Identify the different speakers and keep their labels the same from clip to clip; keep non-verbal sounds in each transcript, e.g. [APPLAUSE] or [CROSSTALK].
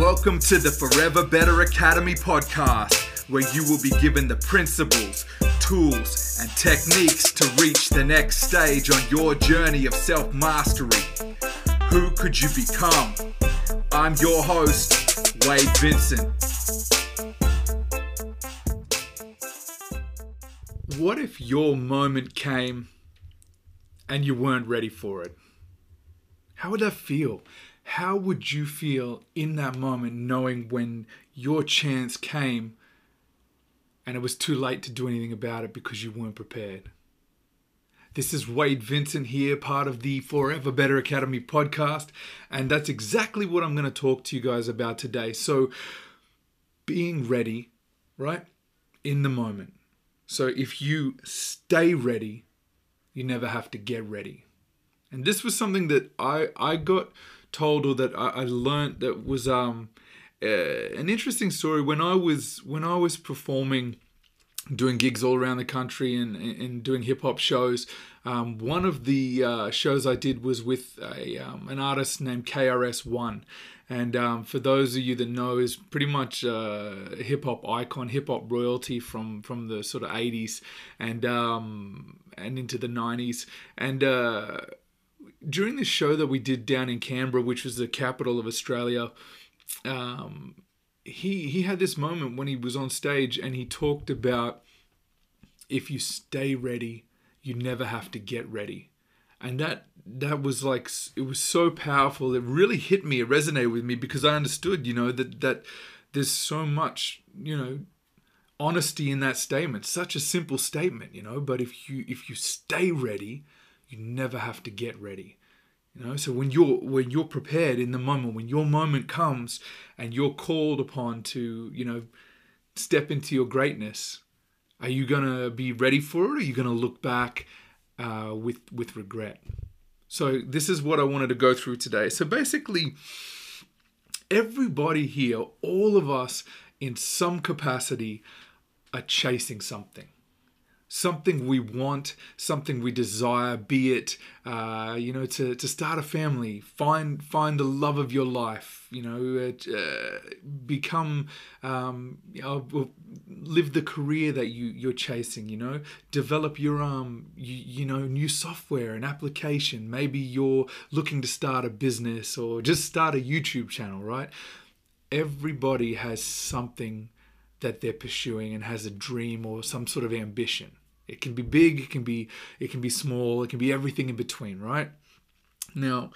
Speaker 1: Welcome to the Forever Better Academy podcast, where you will be given the principles, tools, and techniques to reach the next stage on your journey of self mastery. Who could you become? I'm your host, Wade Vincent. What if your moment came and you weren't ready for it? How would that feel? How would you feel in that moment knowing when your chance came and it was too late to do anything about it because you weren't prepared? This is Wade Vincent here, part of the Forever Better Academy podcast, and that's exactly what I'm going to talk to you guys about today. So, being ready, right, in the moment. So, if you stay ready, you never have to get ready. And this was something that I, I got told or that I, I learned that was um, uh, an interesting story when I was when I was performing doing gigs all around the country and, and doing hip hop shows. Um, one of the uh, shows I did was with a, um, an artist named KRS One, and um, for those of you that know, is pretty much a hip hop icon, hip hop royalty from from the sort of eighties and um, and into the nineties, and. Uh, during the show that we did down in Canberra, which was the capital of Australia, um, he he had this moment when he was on stage and he talked about if you stay ready, you never have to get ready, and that that was like it was so powerful. It really hit me. It resonated with me because I understood, you know, that that there's so much, you know, honesty in that statement. Such a simple statement, you know, but if you if you stay ready you never have to get ready. You know, so when you're when you're prepared in the moment, when your moment comes and you're called upon to, you know, step into your greatness, are you gonna be ready for it, or are you gonna look back uh, with with regret? So this is what I wanted to go through today. So basically, everybody here, all of us, in some capacity, are chasing something something we want, something we desire, be it, uh, you know, to, to start a family, find find the love of your life, you know, uh, become, um, you know, live the career that you you're chasing, you know, develop your um, you, you know, new software and application. Maybe you're looking to start a business or just start a YouTube channel, right? Everybody has something that they're pursuing and has a dream or some sort of ambition. It can be big, it can be it can be small, it can be everything in between, right? Now,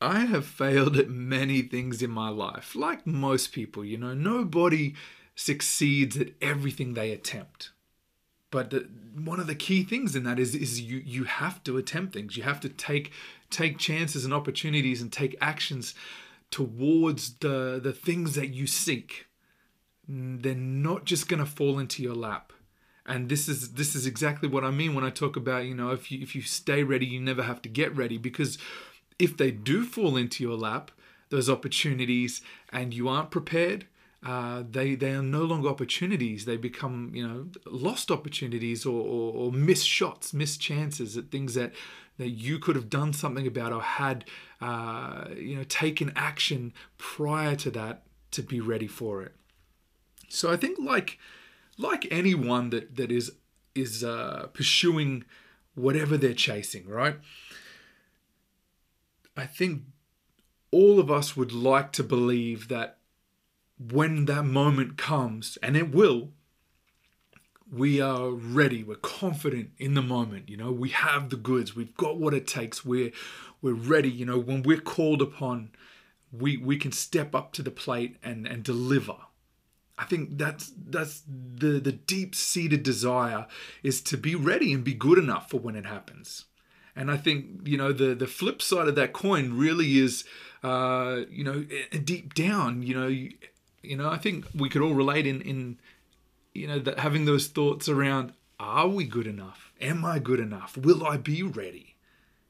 Speaker 1: I have failed at many things in my life. Like most people, you know, nobody succeeds at everything they attempt. But the, one of the key things in that is is you you have to attempt things. You have to take take chances and opportunities and take actions towards the the things that you seek. They're not just going to fall into your lap and this is this is exactly what I mean when I talk about you know if you if you stay ready you never have to get ready. Because if they do fall into your lap those opportunities and you aren't prepared uh, they they are no longer opportunities. They become you know lost opportunities or, or, or missed shots missed chances at things that that you could have done something about or had uh, you know taken action prior to that to be ready for it. So I think like like anyone that that is is uh, pursuing whatever they're chasing, right? I think all of us would like to believe that when that moment comes, and it will, we are ready. We're confident in the moment. You know, we have the goods. We've got what it takes. We're we're ready. You know, when we're called upon, we we can step up to the plate and and deliver. I think that's that's the the deep seated desire is to be ready and be good enough for when it happens. And I think you know the the flip side of that coin really is uh, you know deep down you know you, you know I think we could all relate in in you know that having those thoughts around are we good enough? Am I good enough? Will I be ready?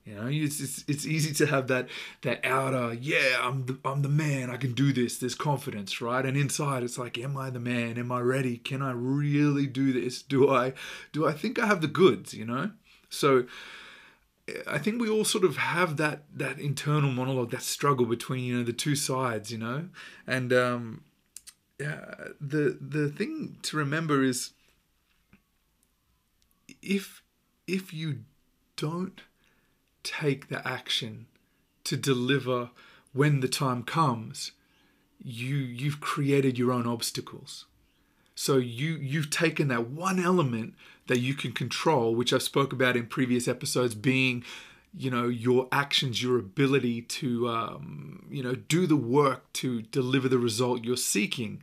Speaker 1: You know, it's, it's, it's easy to have that that outer, yeah, I'm the, I'm the man, I can do this. There's confidence, right? And inside, it's like, am I the man? Am I ready? Can I really do this? Do I do I think I have the goods? You know, so I think we all sort of have that that internal monologue, that struggle between you know the two sides, you know, and um, yeah, the the thing to remember is if if you don't take the action to deliver when the time comes, you you've created your own obstacles. So you you've taken that one element that you can control, which I've spoke about in previous episodes, being you know your actions, your ability to um, you know do the work to deliver the result you're seeking.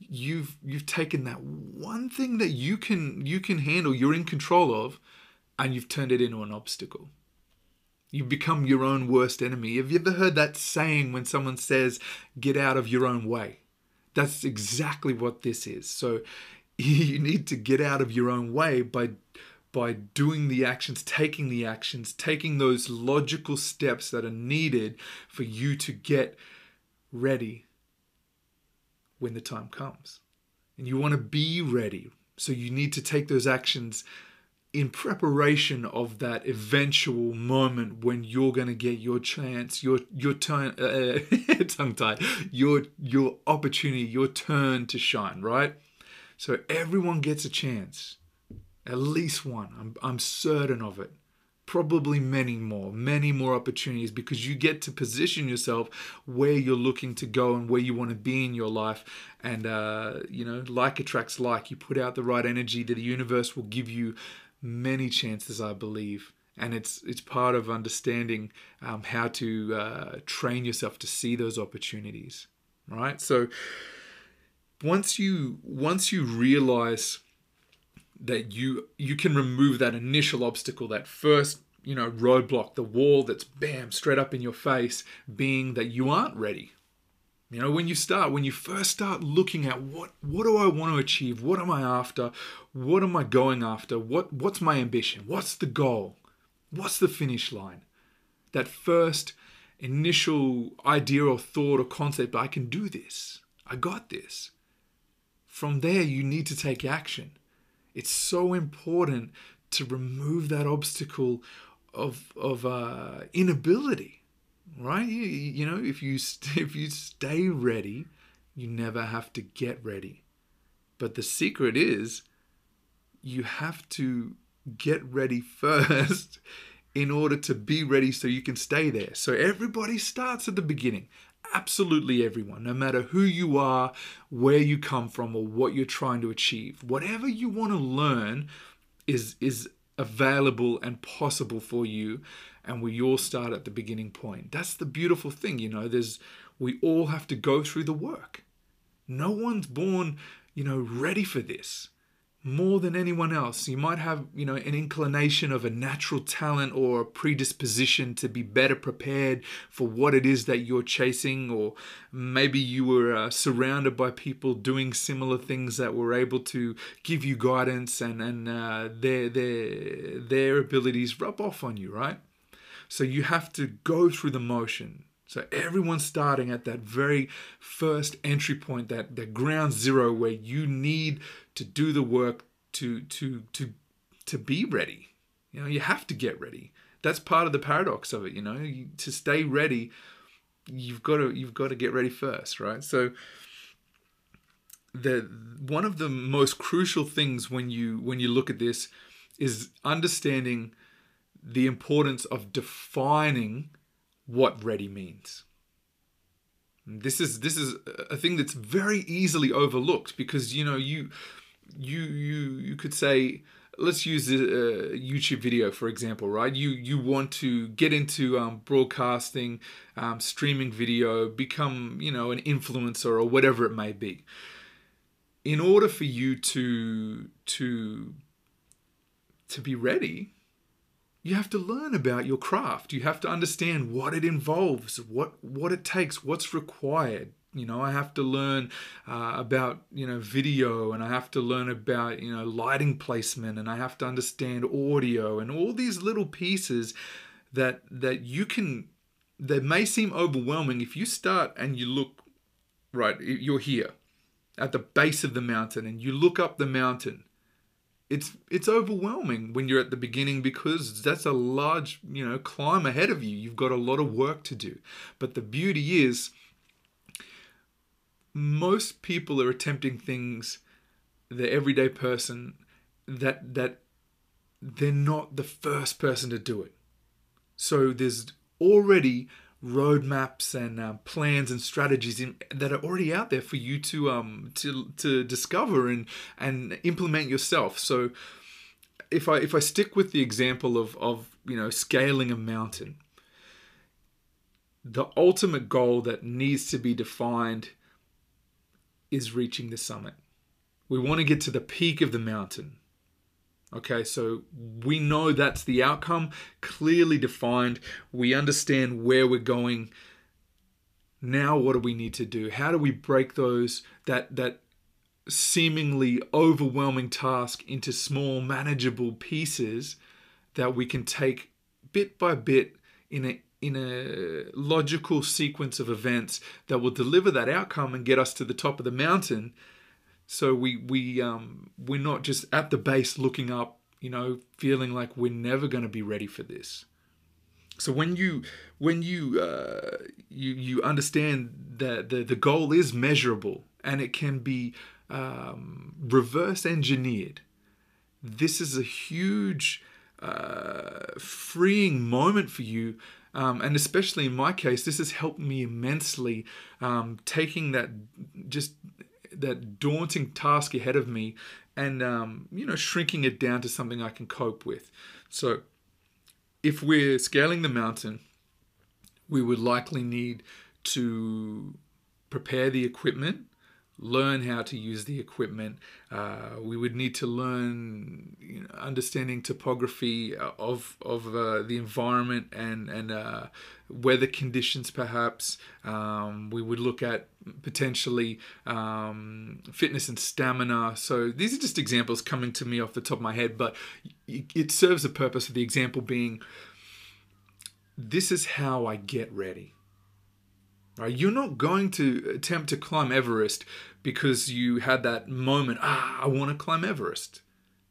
Speaker 1: You've you've taken that one thing that you can you can handle, you're in control of, and you've turned it into an obstacle. You become your own worst enemy. Have you ever heard that saying when someone says, get out of your own way? That's exactly what this is. So [LAUGHS] you need to get out of your own way by by doing the actions, taking the actions, taking those logical steps that are needed for you to get ready when the time comes. And you want to be ready. So you need to take those actions in preparation of that eventual moment when you're going to get your chance, your your turn, [LAUGHS] uh, tongue tied, your your opportunity, your turn to shine, right? So everyone gets a chance, at least one. I'm I'm certain of it. Probably many more, many more opportunities because you get to position yourself where you're looking to go and where you want to be in your life. And, uh, you know, like attracts like. You put out the right energy that the universe will give you many chances, I believe. And it's it's part of understanding um, how to uh, train yourself to see those opportunities, right? So once you once you realize that you you can remove that initial obstacle, that first you know roadblock, the wall that's bam straight up in your face, being that you aren't ready, you know, when you start, when you first start looking at what what do I want to achieve? What am I after? What am I going after? What what's my ambition? What's the goal? What's the finish line? That first initial idea or thought or concept, I can do this. I got this. From there, you need to take action. It's so important to remove that obstacle of of uh, inability right? You, you know, if you [LAUGHS] if you stay ready, you never have to get ready. But the secret is you have to get ready [LAUGHS] first in order to be ready so you can stay there. So everybody starts at the beginning. Absolutely everyone, no matter who you are, where you come from, or what you're trying to achieve. Whatever you want to learn is is available and possible for you and we all start at the beginning point. That's the beautiful thing, you know, there's we all have to go through the work. No one's born, you know, ready for this more than anyone else. You might have, you know, an inclination of a natural talent or a predisposition to be better prepared for what it is that you're chasing, or maybe you were uh, surrounded by people doing similar things that were able to give you guidance and and uh, their their their abilities rub off on you, right? So you have to go through the motion. So everyone's starting at that very first entry point, that, that ground zero where you need to do the work to to to to be ready. You know, you have to get ready. That's part of the paradox of it, you know. You, to stay ready, you've got to you've got to get ready first, right? So the one of the most crucial things when you when you look at this is understanding the importance of defining what ready means. This is this is a thing that's very easily overlooked because you know you you you you could say let's use a, YouTube video for example, right? You you want to get into um, broadcasting, um, streaming video, become you know an influencer or whatever it may be. In order for you to to to be ready, you have to learn about your craft. You have to understand what it involves, what what it takes, what's required. You know, I have to learn uh, about you know video, and I have to learn about you know lighting placement, and I have to understand audio, and all these little pieces that that you can that may seem overwhelming if you start and you look right. You're here at the base of the mountain, and you look up the mountain it's it's overwhelming when you're at the beginning because that's a large you know climb ahead of you. You've got a lot of work to do. But the beauty is most people are attempting things the everyday person that that they're not the first person to do it. So there's already roadmaps and uh, plans and strategies in, that are already out there for you to um to to discover and and implement yourself. So if I if I stick with the example of of you know scaling a mountain, the ultimate goal that needs to be defined is reaching the summit. We want to get to the peak of the mountain. Okay, so we know that's the outcome, clearly defined. We understand where we're going. Now what do we need to do? How do we break those that that seemingly overwhelming task into small manageable pieces that we can take bit by bit in a in a logical sequence of events that will deliver that outcome and get us to the top of the mountain so we we um, we're not just at the base looking up, you know, feeling like we're never going to be ready for this. So when you when you uh, you you understand that the the goal is measurable and it can be um, reverse engineered, this is a huge uh, freeing moment for you. Um, and especially in my case, this has helped me immensely. Um, taking that just that daunting task ahead of me and um, you know shrinking it down to something I can cope with. So if we're scaling the mountain, we would likely need to prepare the equipment learn how to use the equipment. Uh, we would need to learn you know, understanding topography of of uh, the environment and and uh, weather conditions. Perhaps um, we would look at potentially um, fitness and stamina. So these are just examples coming to me off the top of my head, but it serves a purpose. of the example being, this is how I get ready. Right? You're not going to attempt to climb Everest because you had that moment, ah, I want to climb Everest.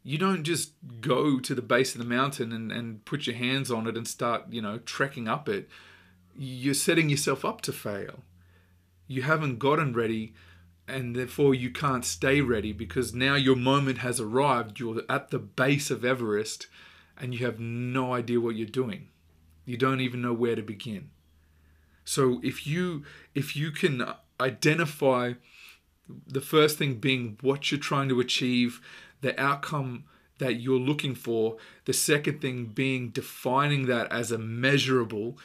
Speaker 1: You don't just go to the base of the mountain and, and put your hands on it and start, you know, trekking up it. You're setting yourself up to fail. You haven't gotten ready and therefore you can't stay ready because now your moment has arrived. You're at the base of Everest and you have no idea what you're doing. You don't even know where to begin. So if you if you can identify the first thing being what you're trying to achieve, the outcome that you're looking for, the second thing being defining that as a measurable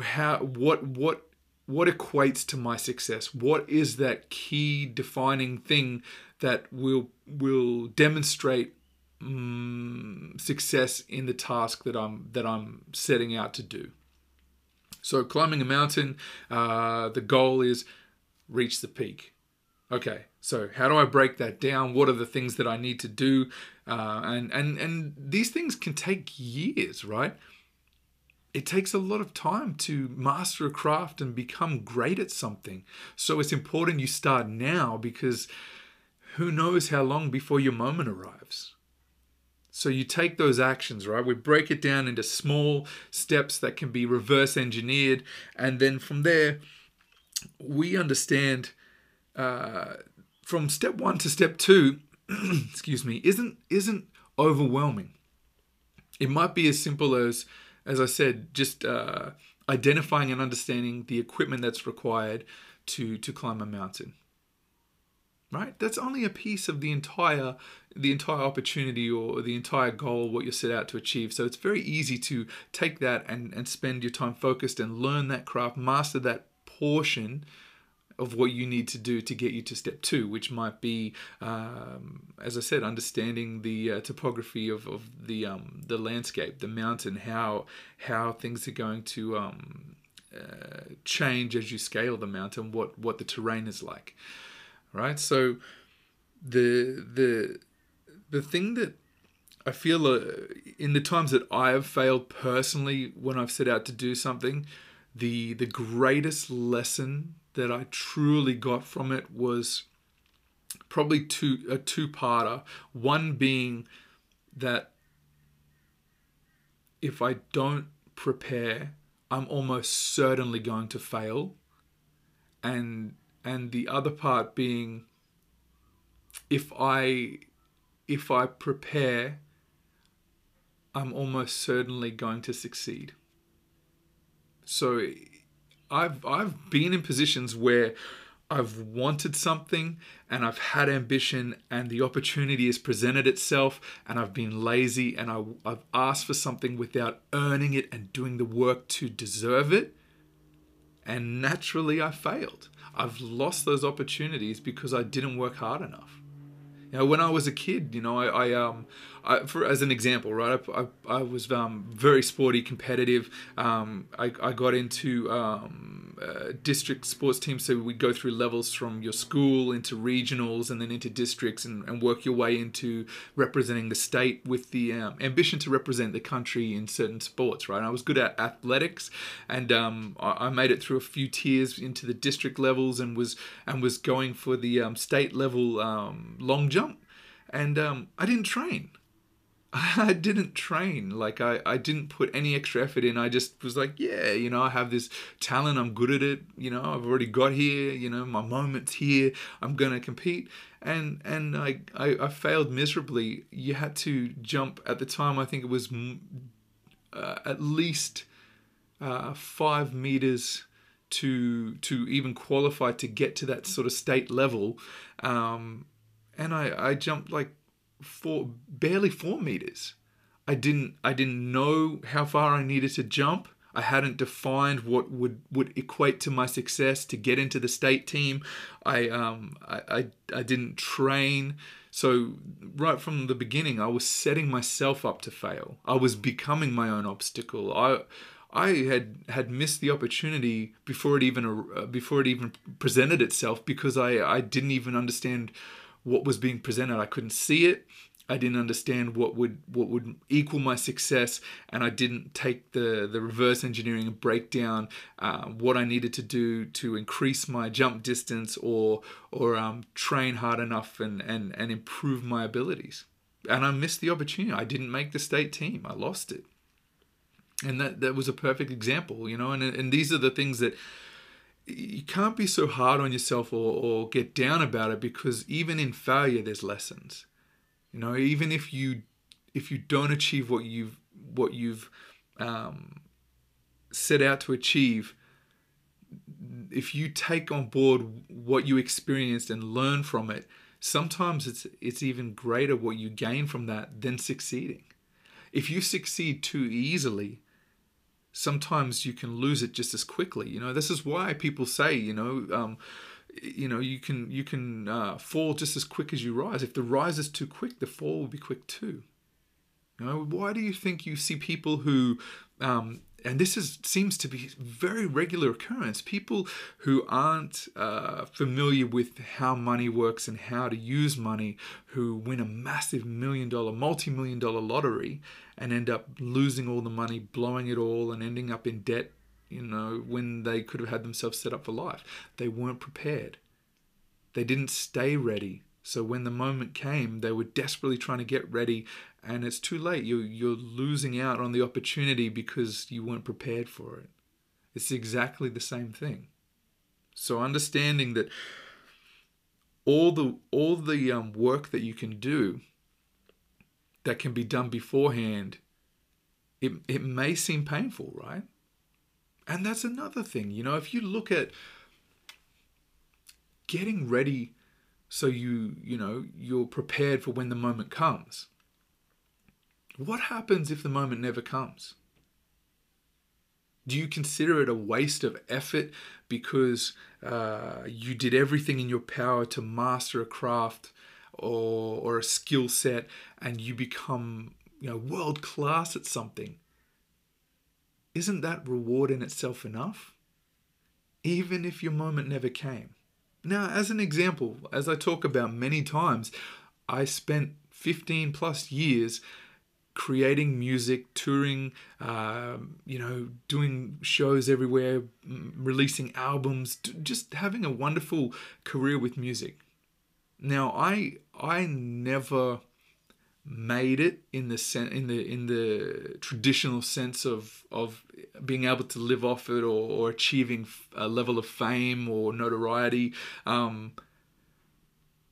Speaker 1: how what what what equates to my success? What is that key defining thing that will will demonstrate um, success in the task that I'm that I'm setting out to do? So, climbing a mountain, uh, the goal is reach the peak. Okay, so how do I break that down? What are the things that I need to do? Uh, and and and these things can take years, right? It takes a lot of time to master a craft and become great at something. So it's important you start now because who knows how long before your moment arrives. So you take those actions, right? We break it down into small steps that can be reverse engineered. And then from there, we understand uh, from step one to step two, [CLEARS THROAT] excuse me, isn't isn't overwhelming. It might be as simple as, as I said, just uh, identifying and understanding the equipment that's required to to climb a mountain right that's only a piece of the entire the entire opportunity or the entire goal what you're set out to achieve so it's very easy to take that and and spend your time focused and learn that craft master that portion of what you need to do to get you to step two, which might be, um, as I said, understanding the uh, topography of, of the um, the landscape, the mountain, how how things are going to um, uh, change as you scale the mountain, what what the terrain is like right? So the the the thing that I feel uh, in the times that I have failed personally when I've set out to do something, the the greatest lesson that I truly got from it was probably two a two-parter. One being that if I don't prepare, I'm almost certainly going to fail. And and the other part being if I if I prepare, I'm almost certainly going to succeed. So I've I've been in positions where I've wanted something and I've had ambition and the opportunity has presented itself and I've been lazy and I, I've asked for something without earning it and doing the work to deserve it. And naturally, I failed. I've lost those opportunities because I didn't work hard enough. You when I was a kid, you know, I, I um, I, for as an example, right, I, I, I was um, very sporty, competitive. Um, I, I got into um, uh, district sports teams. So we would go through levels from your school into regionals and then into districts and, and work your way into representing the state with the um, ambition to represent the country in certain sports, right? I was good at athletics and um, I, I, made it through a few tiers into the district levels and was and was going for the um, state level long jump. And um, I didn't train. [LAUGHS] I didn't train. Like I, I didn't put any extra effort in. I just was like, yeah, you know, I have this talent. I'm good at it. You know, I've already got here. You know, my moment's here. I'm gonna compete. And and I I, I failed miserably. You had to jump at the time. I think it was uh, at least uh, five meters to to even qualify to get to that sort of state level. Um, and I I jumped like four barely four meters. I didn't I didn't know how far I needed to jump. I hadn't defined what would, would equate to my success to get into the state team. I um I, I, I didn't train. So right from the beginning, I was setting myself up to fail. I was becoming my own obstacle. I I had had missed the opportunity before it even uh, before it even presented itself because I I didn't even understand what was being presented. I couldn't see it. I didn't understand what would what would equal my success, and I didn't take the the reverse engineering and break down uh, what I needed to do to increase my jump distance or or um, train hard enough and, and and improve my abilities. And I missed the opportunity. I didn't make the state team. I lost it, and that that was a perfect example, you know. And and these are the things that you can't be so hard on yourself or, or get down about it because even in failure there's lessons. You know even if you if you don't achieve what you've what you've um, set out to achieve if you take on board what you experienced and learn from it sometimes it's it's even greater what you gain from that than succeeding. If you succeed too easily sometimes you can lose it just as quickly. You know, this is why people say, you know, um, you know, you can you can uh, fall just as quick as you rise. If the rise is too quick, the fall will be quick too. You know, why do you think you see people who um, and this is seems to be very regular occurrence. People who aren't uh, familiar with how money works and how to use money, who win a massive million dollar, multi million dollar lottery, and end up losing all the money, blowing it all, and ending up in debt. You know, when they could have had themselves set up for life, they weren't prepared. They didn't stay ready. So when the moment came, they were desperately trying to get ready and it's too late. You you're losing out on the opportunity because you weren't prepared for it. It's exactly the same thing. So understanding that all the all the um, work that you can do that can be done beforehand, it it may seem painful, right? And that's another thing. You know, if you look at getting ready so you you know you're prepared for when the moment comes what happens if the moment never comes? Do you consider it a waste of effort because uh, you did everything in your power to master a craft or, or a skill set and you become you know, world class at something? Isn't that reward in itself enough? Even if your moment never came. Now, as an example, as I talk about many times, I spent 15 plus years creating music, touring, uh, you know, doing shows everywhere, releasing albums, just having a wonderful career with music. Now, I I never made it in the sen- in the in the traditional sense of of being able to live off it or, or achieving a level of fame or notoriety. Um,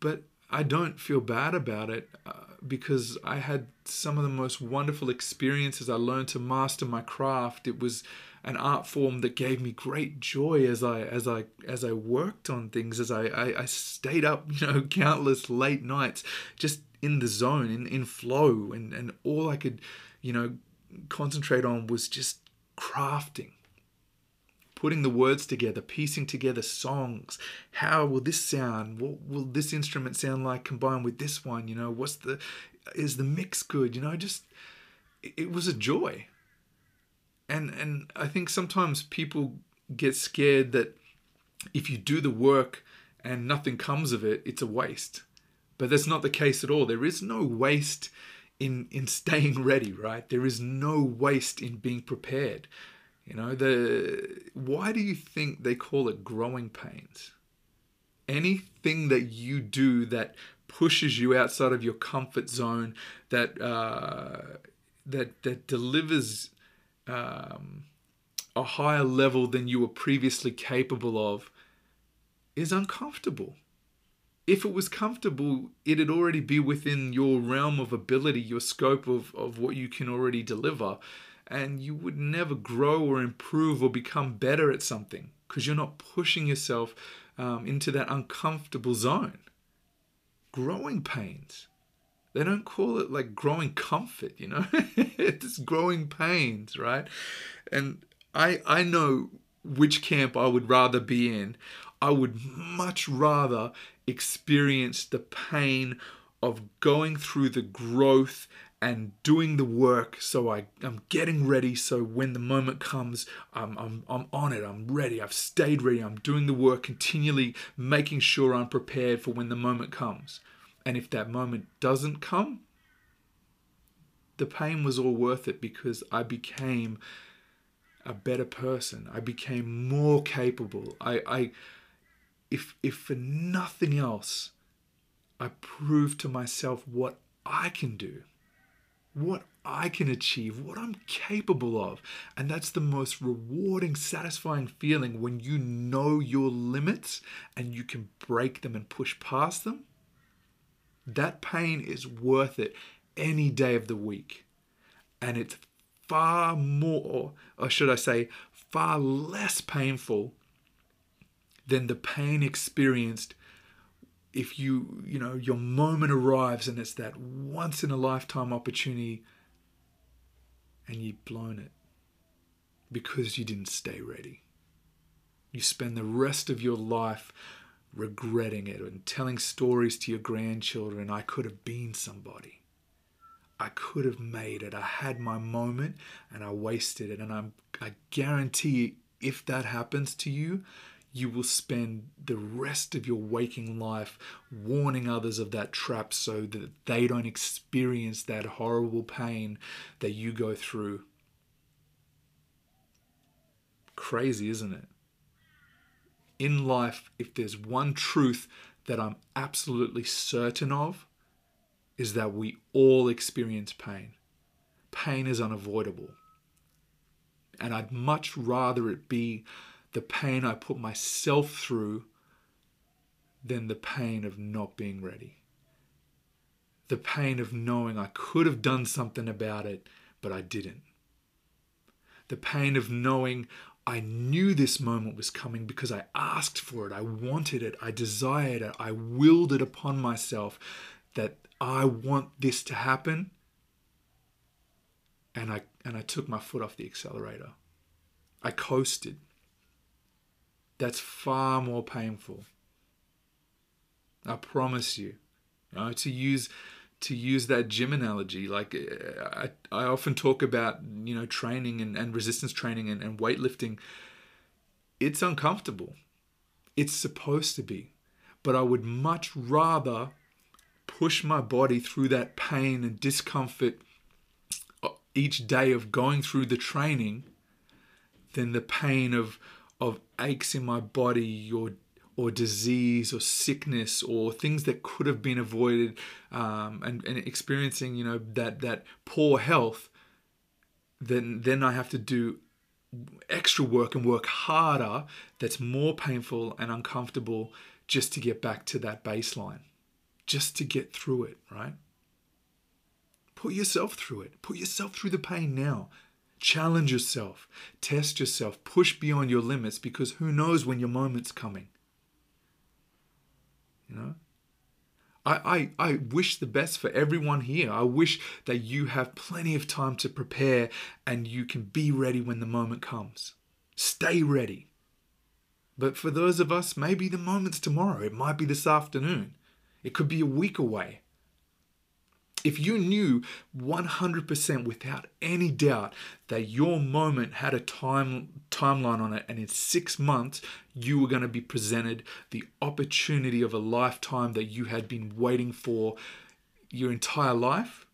Speaker 1: but I don't feel bad about it uh, because I had some of the most wonderful experiences. I learned to master my craft. It was an art form that gave me great joy as I as I as I worked on things. As I I, I stayed up, you know, [LAUGHS] countless late nights just in the zone, in in flow, and and all I could, you know, concentrate on was just crafting putting the words together, piecing together songs. How will this sound? What will this instrument sound like combined with this one? You know, what's the is the mix good? You know, just it was a joy. And and I think sometimes people get scared that if you do the work and nothing comes of it, it's a waste. But that's not the case at all. There is no waste in in [LAUGHS] staying ready, right? There is no waste in being prepared. You know, the why do you think they call it growing pains? Anything that you do that pushes you outside of your comfort zone, that uh, that that delivers um, a higher level than you were previously capable of, is uncomfortable. If it was comfortable, it'd already be within your realm of ability, your scope of, of what you can already deliver and you would never grow or improve or become better at something because you're not pushing yourself um, into that uncomfortable zone. Growing pains. They don't call it like growing comfort, you know? [LAUGHS] it's growing pains, right? And I I know which camp I would rather be in. I would much rather experience the pain of going through the growth and doing the work so I, I'm getting ready so when the moment comes I'm, I'm, I'm on it I'm ready I've stayed ready I'm doing the work continually making sure I'm prepared for when the moment comes. And if that moment doesn't come the pain was all worth it because I became a better person. I became more capable. I, I if if for nothing else I proved to myself what I can do what I can achieve, what I'm capable of. And that's the most rewarding, satisfying feeling when you know your limits and you can break them and push past them. That pain is worth it any day of the week. And it's far more, or should I say, far less painful than the pain experienced if you you know your moment arrives and it's that once in a lifetime opportunity and you've blown it because you didn't stay ready. You spend the rest of your life regretting it and telling stories to your grandchildren i could have been somebody. I could have made it. I had my moment and i wasted it. And i'm i guarantee if that happens to you you will spend the rest of your waking life warning others of that trap so that they don't experience that horrible pain that you go through. Crazy, isn't it? In life, if there's one truth that I'm absolutely certain of, is that we all experience pain. Pain is unavoidable. And I'd much rather it be the pain I put myself through than the pain of not being ready. The pain of knowing I could have done something about it, but I didn't. The pain of knowing I knew this moment was coming because I asked for it, I wanted it, I desired it, I willed it upon myself that I want this to happen. And I and I took my foot off the accelerator. I coasted that's far more painful. I promise you. you know, to use to use that gym analogy, like I, I often talk about, you know, training and, and resistance training and, and weightlifting. It's uncomfortable. It's supposed to be. But I would much rather push my body through that pain and discomfort uh, each day of going through the training than the pain of of aches in my body or or disease or sickness or things that could have been avoided um, and, and experiencing you know that that poor health then then i have to do extra work and work harder that's more painful and uncomfortable just to get back to that baseline just to get through it right? Put yourself through it. Put yourself through the pain now challenge yourself test yourself push beyond your limits because who knows when your moment's coming you know? I, I, I wish the best for everyone here. I wish that you have plenty of time to prepare and you can be ready when the moment comes. Stay ready. But for those of us, maybe the moment's tomorrow. It might be this afternoon. It could be a week away. If you knew 100% without any doubt that your moment had a time timeline on it and in 6 months you were going to be presented the opportunity of a lifetime that you had been waiting for your entire life,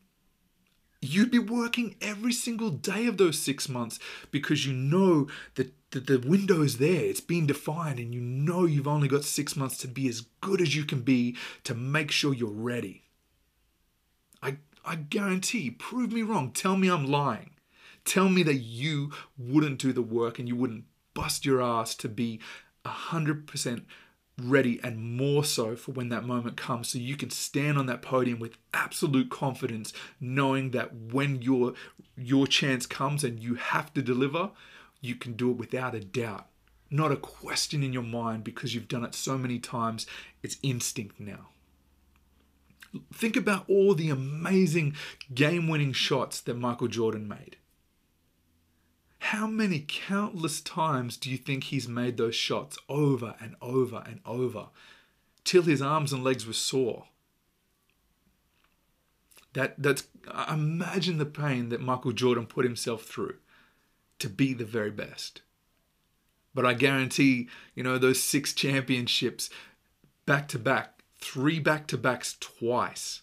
Speaker 1: you'd be working every single day of those 6 months because you know that that the window is there, it's been defined, and you know you've only got six months to be as good as you can be to make sure you're ready. I, guarantee, prove me wrong, tell me I'm lying. Tell me that you wouldn't do the work and you wouldn't bust your ass to be 100% ready and more so for when that moment comes so you can stand on that podium with absolute confidence knowing that when your your chance comes and you have to deliver you can do it without a doubt. Not a question in your mind because you've done it so many times. It's instinct now Think about all the amazing game winning shots that Michael Jordan made. How many countless times do you think he's made those shots over and over and over till his arms and legs were sore? That that's imagine the pain that Michael Jordan put himself through to be the very best. But I guarantee, you know, those six championships back to back three back to backs twice.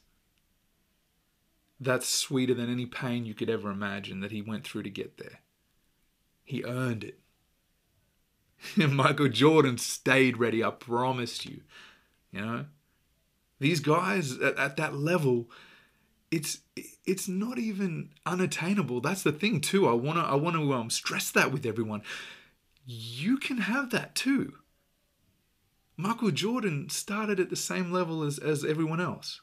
Speaker 1: That's sweeter than any pain you could ever imagine that he went through to get there. He earned it. And [LAUGHS] Michael Jordan stayed ready, I promised you. You know? These guys at, at that level, it's it's not even unattainable. That's the thing too. I wanna I wanna um, stress that with everyone. You can have that too. Michael Jordan started at the same level as, as everyone else.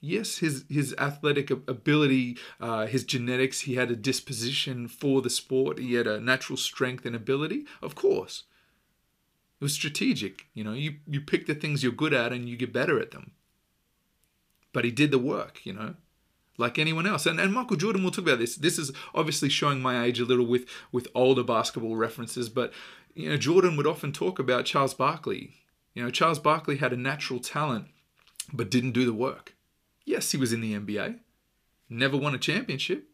Speaker 1: Yes, his, his athletic ability, uh, his genetics, he had a disposition for the sport, he had a natural strength and ability, of course. It was strategic. You know, you, you pick the things you're good at and you get better at them. But he did the work, you know, like anyone else. And, and Michael Jordan, we'll talk about this. This is obviously showing my age a little with, with older basketball references, but you know, Jordan would often talk about Charles Barkley. You know, Charles Barkley had a natural talent, but didn't do the work. Yes, he was in the NBA, never won a championship,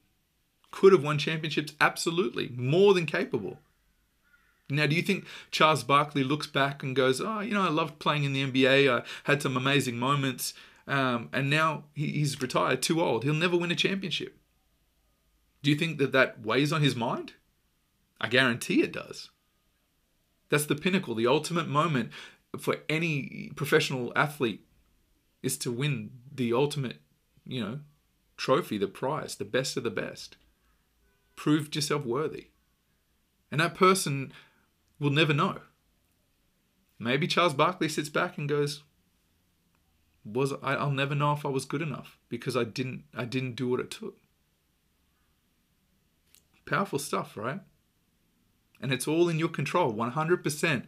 Speaker 1: could have won championships, absolutely, more than capable. Now, do you think Charles Barkley looks back and goes, Oh, you know, I loved playing in the NBA, I had some amazing moments, um, and now he's retired, too old. He'll never win a championship. Do you think that that weighs on his mind? I guarantee it does. That's the pinnacle, the ultimate moment for any professional athlete is to win the ultimate, you know, trophy, the prize, the best of the best. Proved yourself worthy. And that person will never know. Maybe Charles Barkley sits back and goes, was I, I'll never know if I was good enough because I didn't I didn't do what it took. Powerful stuff, right? And it's all in your control 100%.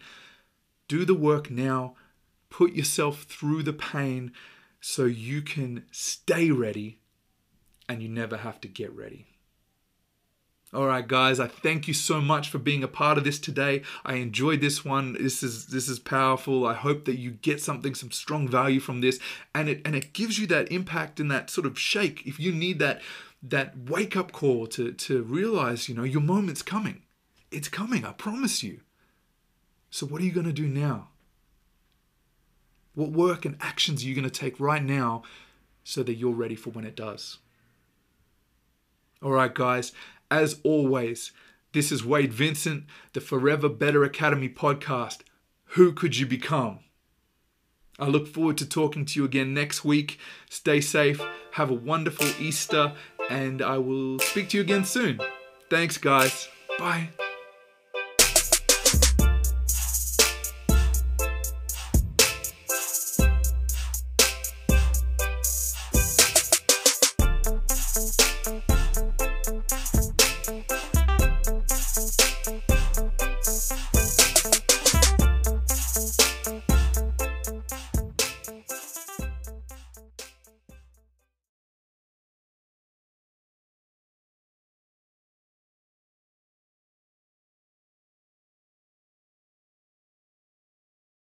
Speaker 1: Do the work now, put yourself through the pain so you can stay ready and you never have to get ready. All right, guys, I thank you so much for being a part of this today. I enjoyed this one. This is this is powerful. I hope that you get something, some strong value from this, and it and it gives you that impact and that sort of shake. If you need that that wake up call to to realize, you know, your moment's coming. It's coming, I promise you. So, what are you going to do now? What work and actions are you going to take right now so that you're ready for when it does? All right, guys, as always, this is Wade Vincent, the Forever Better Academy podcast. who could you become? I look forward to talking to you again next week. Stay safe, have a wonderful Easter, and I will speak to you again soon. Thanks, guys. Bye.